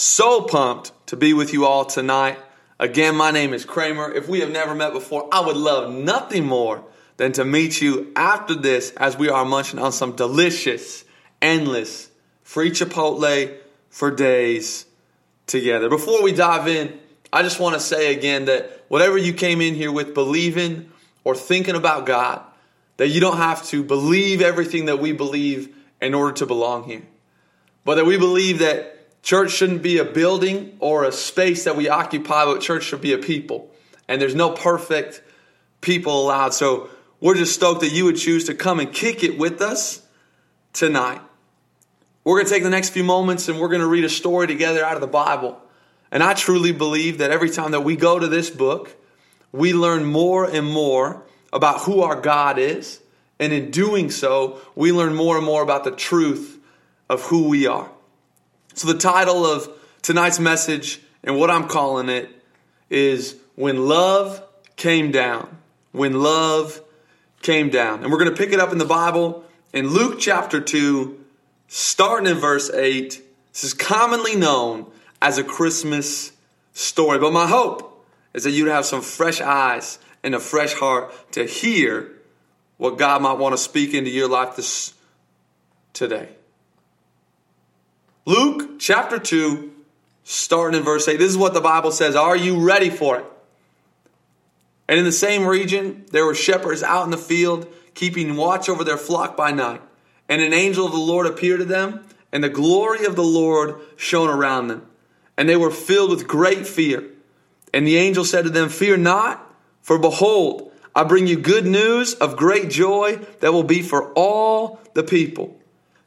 So pumped to be with you all tonight. Again, my name is Kramer. If we have never met before, I would love nothing more than to meet you after this as we are munching on some delicious, endless, free Chipotle for days together. Before we dive in, I just want to say again that whatever you came in here with believing or thinking about God, that you don't have to believe everything that we believe in order to belong here. But that we believe that Church shouldn't be a building or a space that we occupy, but church should be a people. And there's no perfect people allowed. So we're just stoked that you would choose to come and kick it with us tonight. We're going to take the next few moments and we're going to read a story together out of the Bible. And I truly believe that every time that we go to this book, we learn more and more about who our God is. And in doing so, we learn more and more about the truth of who we are. So, the title of tonight's message and what I'm calling it is When Love Came Down. When Love Came Down. And we're going to pick it up in the Bible in Luke chapter 2, starting in verse 8. This is commonly known as a Christmas story. But my hope is that you'd have some fresh eyes and a fresh heart to hear what God might want to speak into your life this today. Luke chapter 2, starting in verse 8. This is what the Bible says. Are you ready for it? And in the same region, there were shepherds out in the field, keeping watch over their flock by night. And an angel of the Lord appeared to them, and the glory of the Lord shone around them. And they were filled with great fear. And the angel said to them, Fear not, for behold, I bring you good news of great joy that will be for all the people.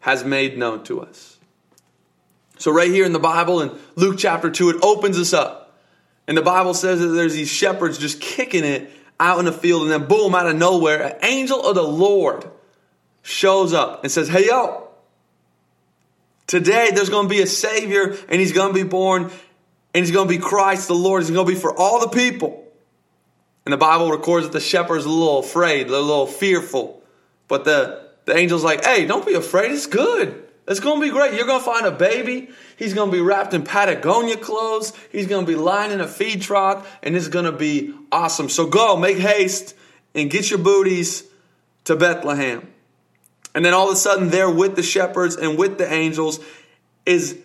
has made known to us. So, right here in the Bible, in Luke chapter 2, it opens us up. And the Bible says that there's these shepherds just kicking it out in the field, and then boom, out of nowhere, an angel of the Lord shows up and says, Hey, yo, today there's going to be a Savior, and He's going to be born, and He's going to be Christ the Lord. He's going to be for all the people. And the Bible records that the shepherds are a little afraid, they're a little fearful. But the the angel's like, hey, don't be afraid. It's good. It's going to be great. You're going to find a baby. He's going to be wrapped in Patagonia clothes. He's going to be lying in a feed trough, and it's going to be awesome. So go, make haste, and get your booties to Bethlehem. And then all of a sudden, there with the shepherds and with the angels is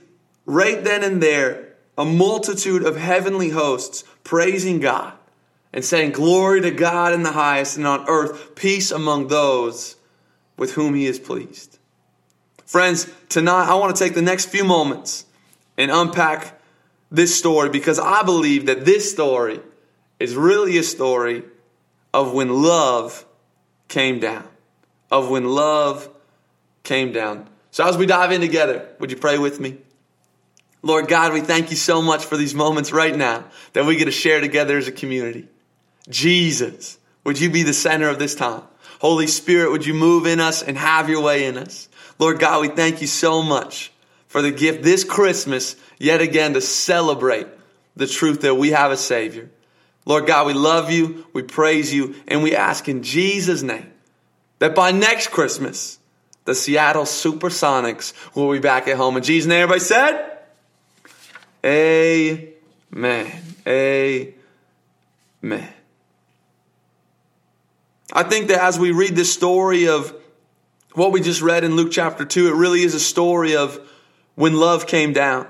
right then and there a multitude of heavenly hosts praising God and saying, Glory to God in the highest, and on earth, peace among those with whom he is pleased. Friends, tonight I want to take the next few moments and unpack this story because I believe that this story is really a story of when love came down. Of when love came down. So, as we dive in together, would you pray with me? Lord God, we thank you so much for these moments right now that we get to share together as a community. Jesus, would you be the center of this time? Holy Spirit, would you move in us and have your way in us? Lord God, we thank you so much for the gift this Christmas, yet again, to celebrate the truth that we have a Savior. Lord God, we love you, we praise you, and we ask in Jesus' name that by next Christmas, the Seattle Supersonics will be back at home. In Jesus' name, everybody said, Amen. Amen. I think that as we read this story of what we just read in Luke chapter 2, it really is a story of when love came down.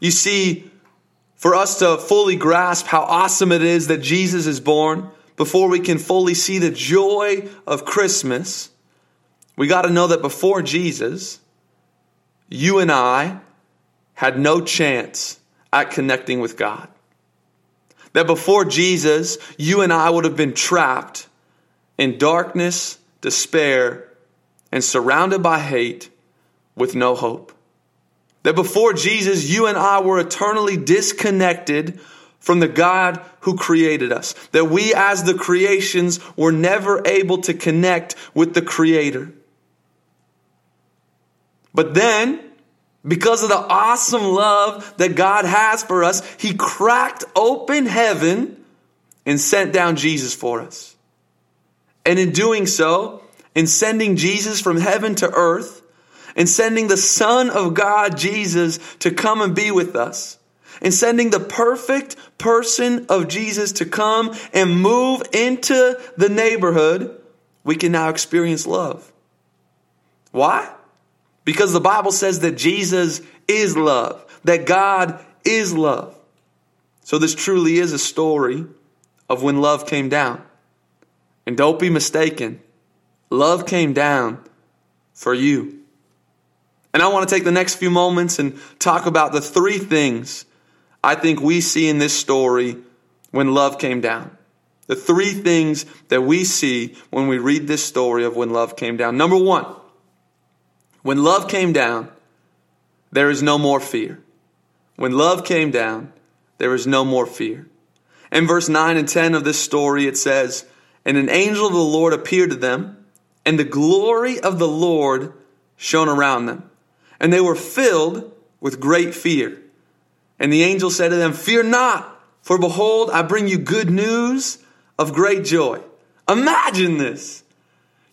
You see, for us to fully grasp how awesome it is that Jesus is born, before we can fully see the joy of Christmas, we got to know that before Jesus, you and I had no chance at connecting with God. That before Jesus, you and I would have been trapped in darkness, despair, and surrounded by hate with no hope. That before Jesus, you and I were eternally disconnected from the God who created us. That we as the creations were never able to connect with the creator. But then, because of the awesome love that God has for us, He cracked open heaven and sent down Jesus for us. And in doing so, in sending Jesus from heaven to earth, and sending the Son of God, Jesus, to come and be with us, and sending the perfect person of Jesus to come and move into the neighborhood, we can now experience love. Why? Because the Bible says that Jesus is love, that God is love. So this truly is a story of when love came down. And don't be mistaken, love came down for you. And I want to take the next few moments and talk about the three things I think we see in this story when love came down. The three things that we see when we read this story of when love came down. Number one, when love came down, there is no more fear. When love came down, there is no more fear. In verse 9 and 10 of this story, it says, And an angel of the Lord appeared to them, and the glory of the Lord shone around them. And they were filled with great fear. And the angel said to them, Fear not, for behold, I bring you good news of great joy. Imagine this.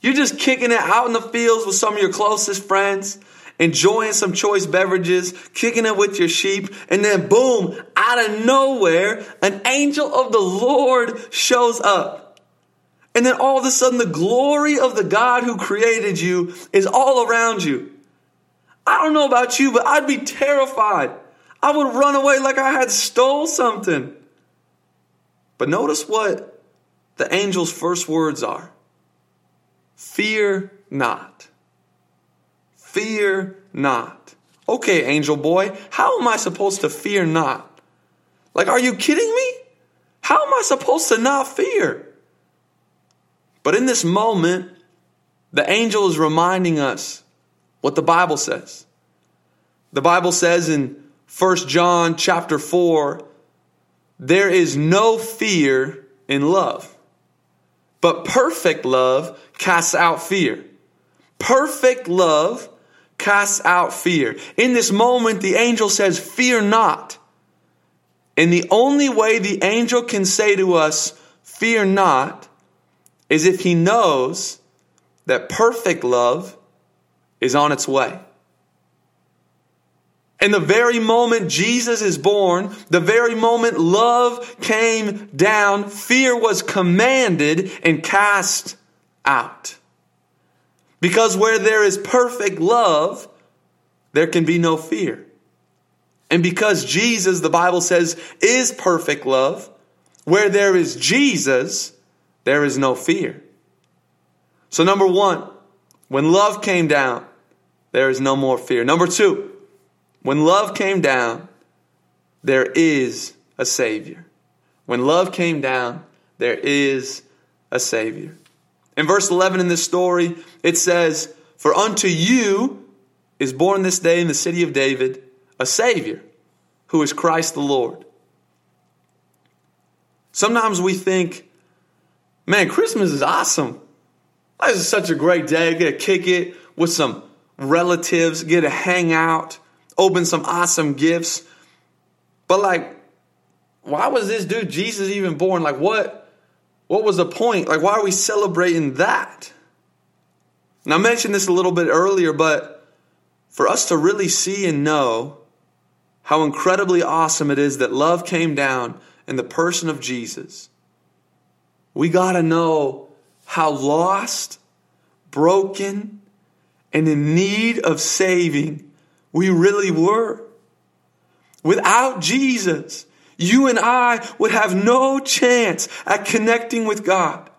You're just kicking it out in the fields with some of your closest friends, enjoying some choice beverages, kicking it with your sheep, and then boom, out of nowhere, an angel of the Lord shows up. And then all of a sudden, the glory of the God who created you is all around you. I don't know about you, but I'd be terrified. I would run away like I had stole something. But notice what the angel's first words are. Fear not. Fear not. Okay, angel boy, how am I supposed to fear not? Like, are you kidding me? How am I supposed to not fear? But in this moment, the angel is reminding us what the Bible says. The Bible says in 1 John chapter 4, there is no fear in love. But perfect love casts out fear. Perfect love casts out fear. In this moment, the angel says, Fear not. And the only way the angel can say to us, Fear not, is if he knows that perfect love is on its way. In the very moment Jesus is born, the very moment love came down, fear was commanded and cast out. Because where there is perfect love, there can be no fear. And because Jesus, the Bible says, is perfect love, where there is Jesus, there is no fear. So, number one, when love came down, there is no more fear. Number two, when love came down, there is a Savior. When love came down, there is a Savior. In verse 11 in this story, it says, For unto you is born this day in the city of David a Savior, who is Christ the Lord. Sometimes we think, man, Christmas is awesome. This is such a great day. I get to kick it with some relatives, get to hang out open some awesome gifts. But like, why was this dude Jesus even born? Like, what? What was the point? Like, why are we celebrating that? Now, I mentioned this a little bit earlier, but for us to really see and know how incredibly awesome it is that love came down in the person of Jesus, we got to know how lost, broken, and in need of saving we really were. Without Jesus, you and I would have no chance at connecting with God.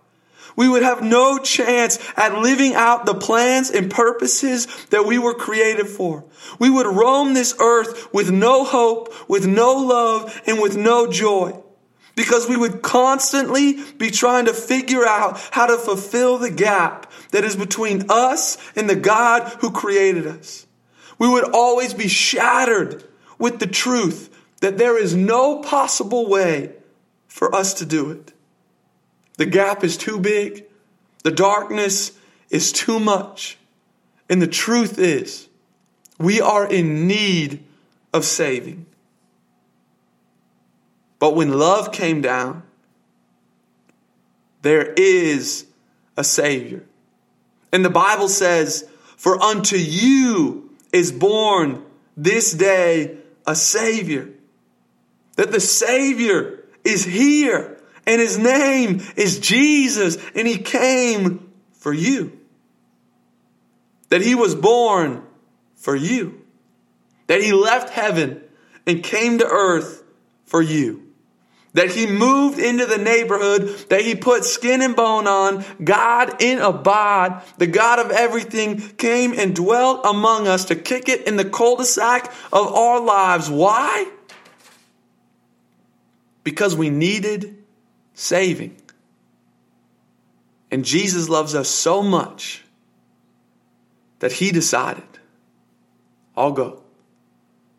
We would have no chance at living out the plans and purposes that we were created for. We would roam this earth with no hope, with no love, and with no joy. Because we would constantly be trying to figure out how to fulfill the gap that is between us and the God who created us. We would always be shattered with the truth that there is no possible way for us to do it. The gap is too big, the darkness is too much. And the truth is, we are in need of saving. But when love came down, there is a Savior. And the Bible says, For unto you is born this day a Savior. That the Savior is here, and His name is Jesus, and He came for you. That He was born for you. That He left heaven and came to earth for you that he moved into the neighborhood, that he put skin and bone on, God in a bod, the God of everything came and dwelt among us to kick it in the cul-de-sac of our lives. Why? Because we needed saving. And Jesus loves us so much that he decided, I'll go.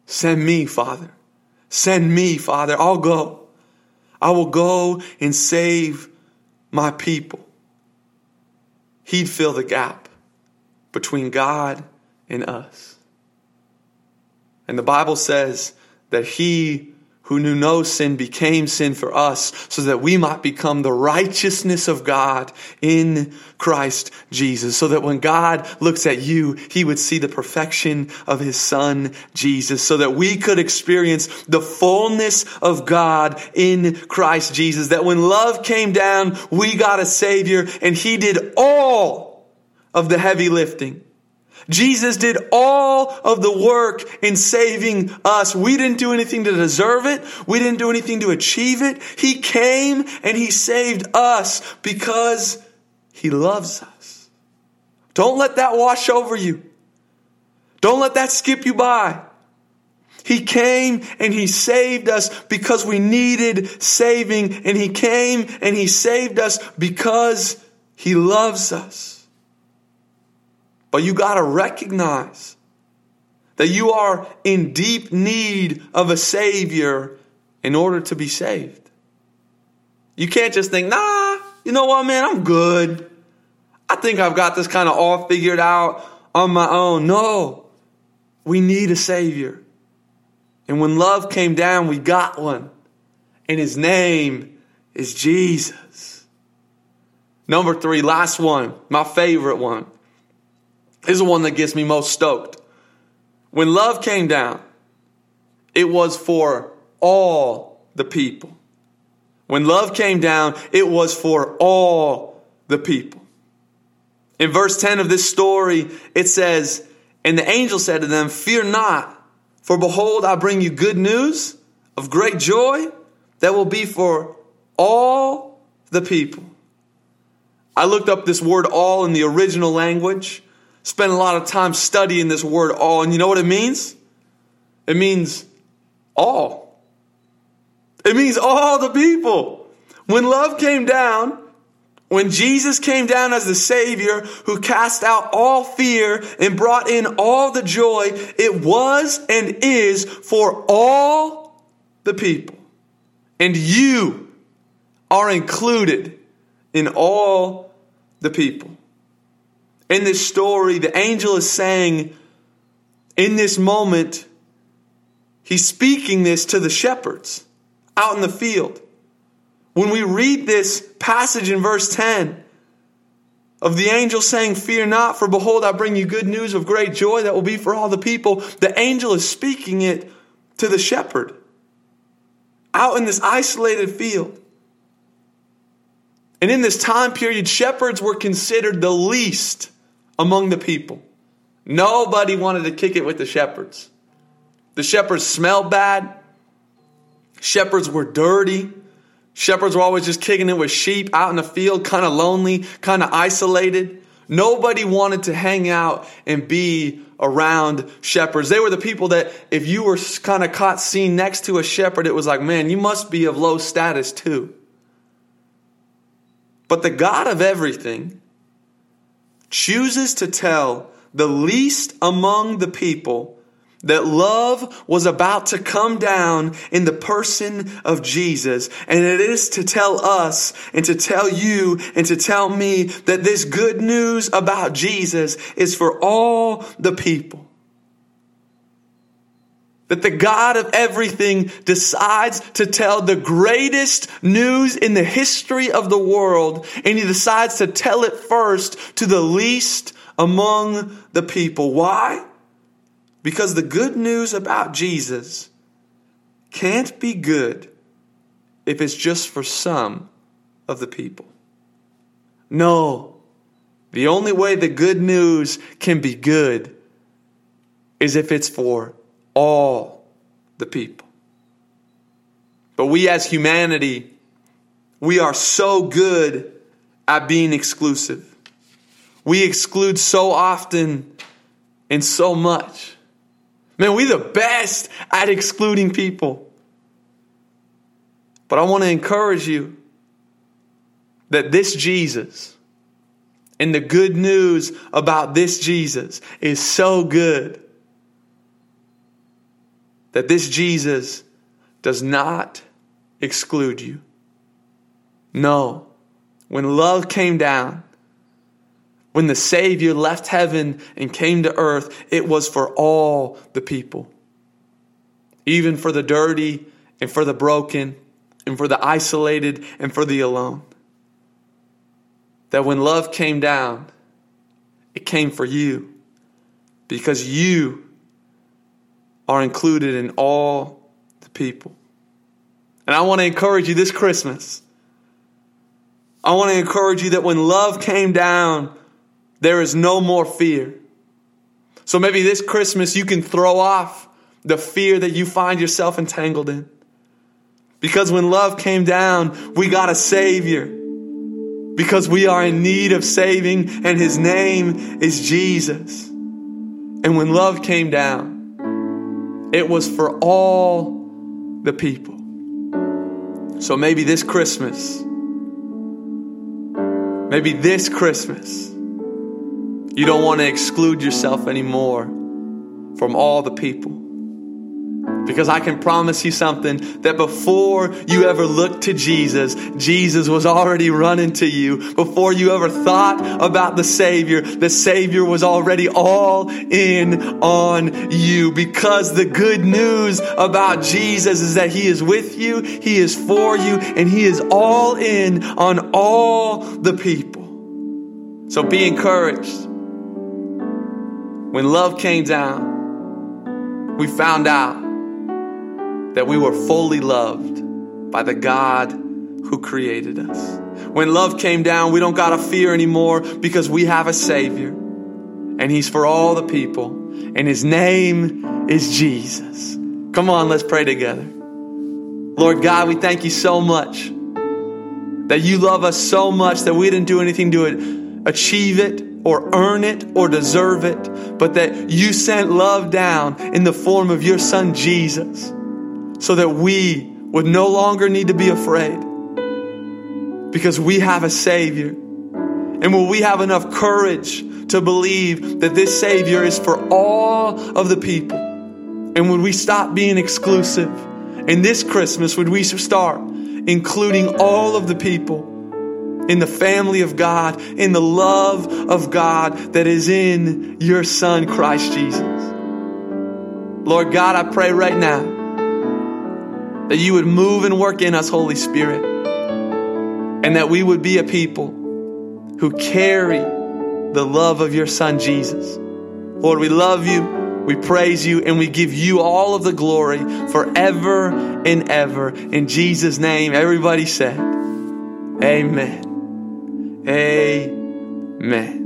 Send me, Father. Send me, Father. I'll go. I will go and save my people. He'd fill the gap between God and us. And the Bible says that He who knew no sin became sin for us so that we might become the righteousness of God in Christ Jesus. So that when God looks at you, he would see the perfection of his son, Jesus. So that we could experience the fullness of God in Christ Jesus. That when love came down, we got a savior and he did all of the heavy lifting. Jesus did all of the work in saving us. We didn't do anything to deserve it. We didn't do anything to achieve it. He came and He saved us because He loves us. Don't let that wash over you. Don't let that skip you by. He came and He saved us because we needed saving and He came and He saved us because He loves us. But you got to recognize that you are in deep need of a Savior in order to be saved. You can't just think, nah, you know what, man, I'm good. I think I've got this kind of all figured out on my own. No, we need a Savior. And when love came down, we got one. And his name is Jesus. Number three, last one, my favorite one. Is the one that gets me most stoked. When love came down, it was for all the people. When love came down, it was for all the people. In verse 10 of this story, it says, And the angel said to them, Fear not, for behold, I bring you good news of great joy that will be for all the people. I looked up this word all in the original language spent a lot of time studying this word all, and you know what it means? It means all. It means all the people. When love came down, when Jesus came down as the Savior who cast out all fear and brought in all the joy, it was and is for all the people. And you are included in all the people in this story, the angel is saying, in this moment, he's speaking this to the shepherds out in the field. When we read this passage in verse 10 of the angel saying, Fear not, for behold, I bring you good news of great joy that will be for all the people, the angel is speaking it to the shepherd out in this isolated field. And in this time period, shepherds were considered the least among the people. Nobody wanted to kick it with the shepherds. The shepherds smelled bad. Shepherds were dirty. Shepherds were always just kicking it with sheep out in the field, kind of lonely, kind of isolated. Nobody wanted to hang out and be around shepherds. They were the people that if you were kind of caught seen next to a shepherd, it was like, man, you must be of low status too. But the God of everything chooses to tell the least among the people, that love was about to come down in the person of Jesus. And it is to tell us and to tell you and to tell me that this good news about Jesus is for all the people. That the God of everything decides to tell the greatest news in the history of the world, and he decides to tell it first to the least among the people. Why? Because the good news about Jesus can't be good if it's just for some of the people. No. The only way the good news can be good is if it's for all the people. But we as humanity, we are so good at being exclusive. We exclude so often and so much. Man, we the best at excluding people. But I want to encourage you that this Jesus and the good news about this Jesus is so good that this Jesus does not exclude you. No. When love came down, when the Savior left heaven and came to earth, it was for all the people. Even for the dirty and for the broken and for the isolated and for the alone. That when love came down, it came for you because you are included in all the people. And I want to encourage you this Christmas. I want to encourage you that when love came down, there is no more fear. So maybe this Christmas you can throw off the fear that you find yourself entangled in. Because when love came down, we got a Savior. Because we are in need of saving, and His name is Jesus. And when love came down, it was for all the people. So maybe this Christmas, maybe this Christmas, you don't want to exclude yourself anymore from all the people. Because I can promise you something that before you ever looked to Jesus, Jesus was already running to you. Before you ever thought about the Savior, the Savior was already all in on you. Because the good news about Jesus is that He is with you, He is for you, and He is all in on all the people. So be encouraged. When love came down, we found out that we were fully loved by the God who created us. When love came down, we don't got to fear anymore because we have a Savior and He's for all the people, and His name is Jesus. Come on, let's pray together. Lord God, we thank you so much that you love us so much that we didn't do anything to achieve it or earn it or deserve it, but that you sent love down in the form of your Son Jesus so that we would no longer need to be afraid because we have a Savior. And will we have enough courage to believe that this Savior is for all of the people? And would we stop being exclusive? And this Christmas, would we start including all of the people in the family of God, in the love of God that is in your Son, Christ Jesus? Lord God, I pray right now that you would move and work in us, Holy Spirit, and that we would be a people who carry the love of your Son, Jesus. Lord, we love you, we praise you, and we give you all of the glory forever and ever. In Jesus' name, everybody said, Amen. Amen.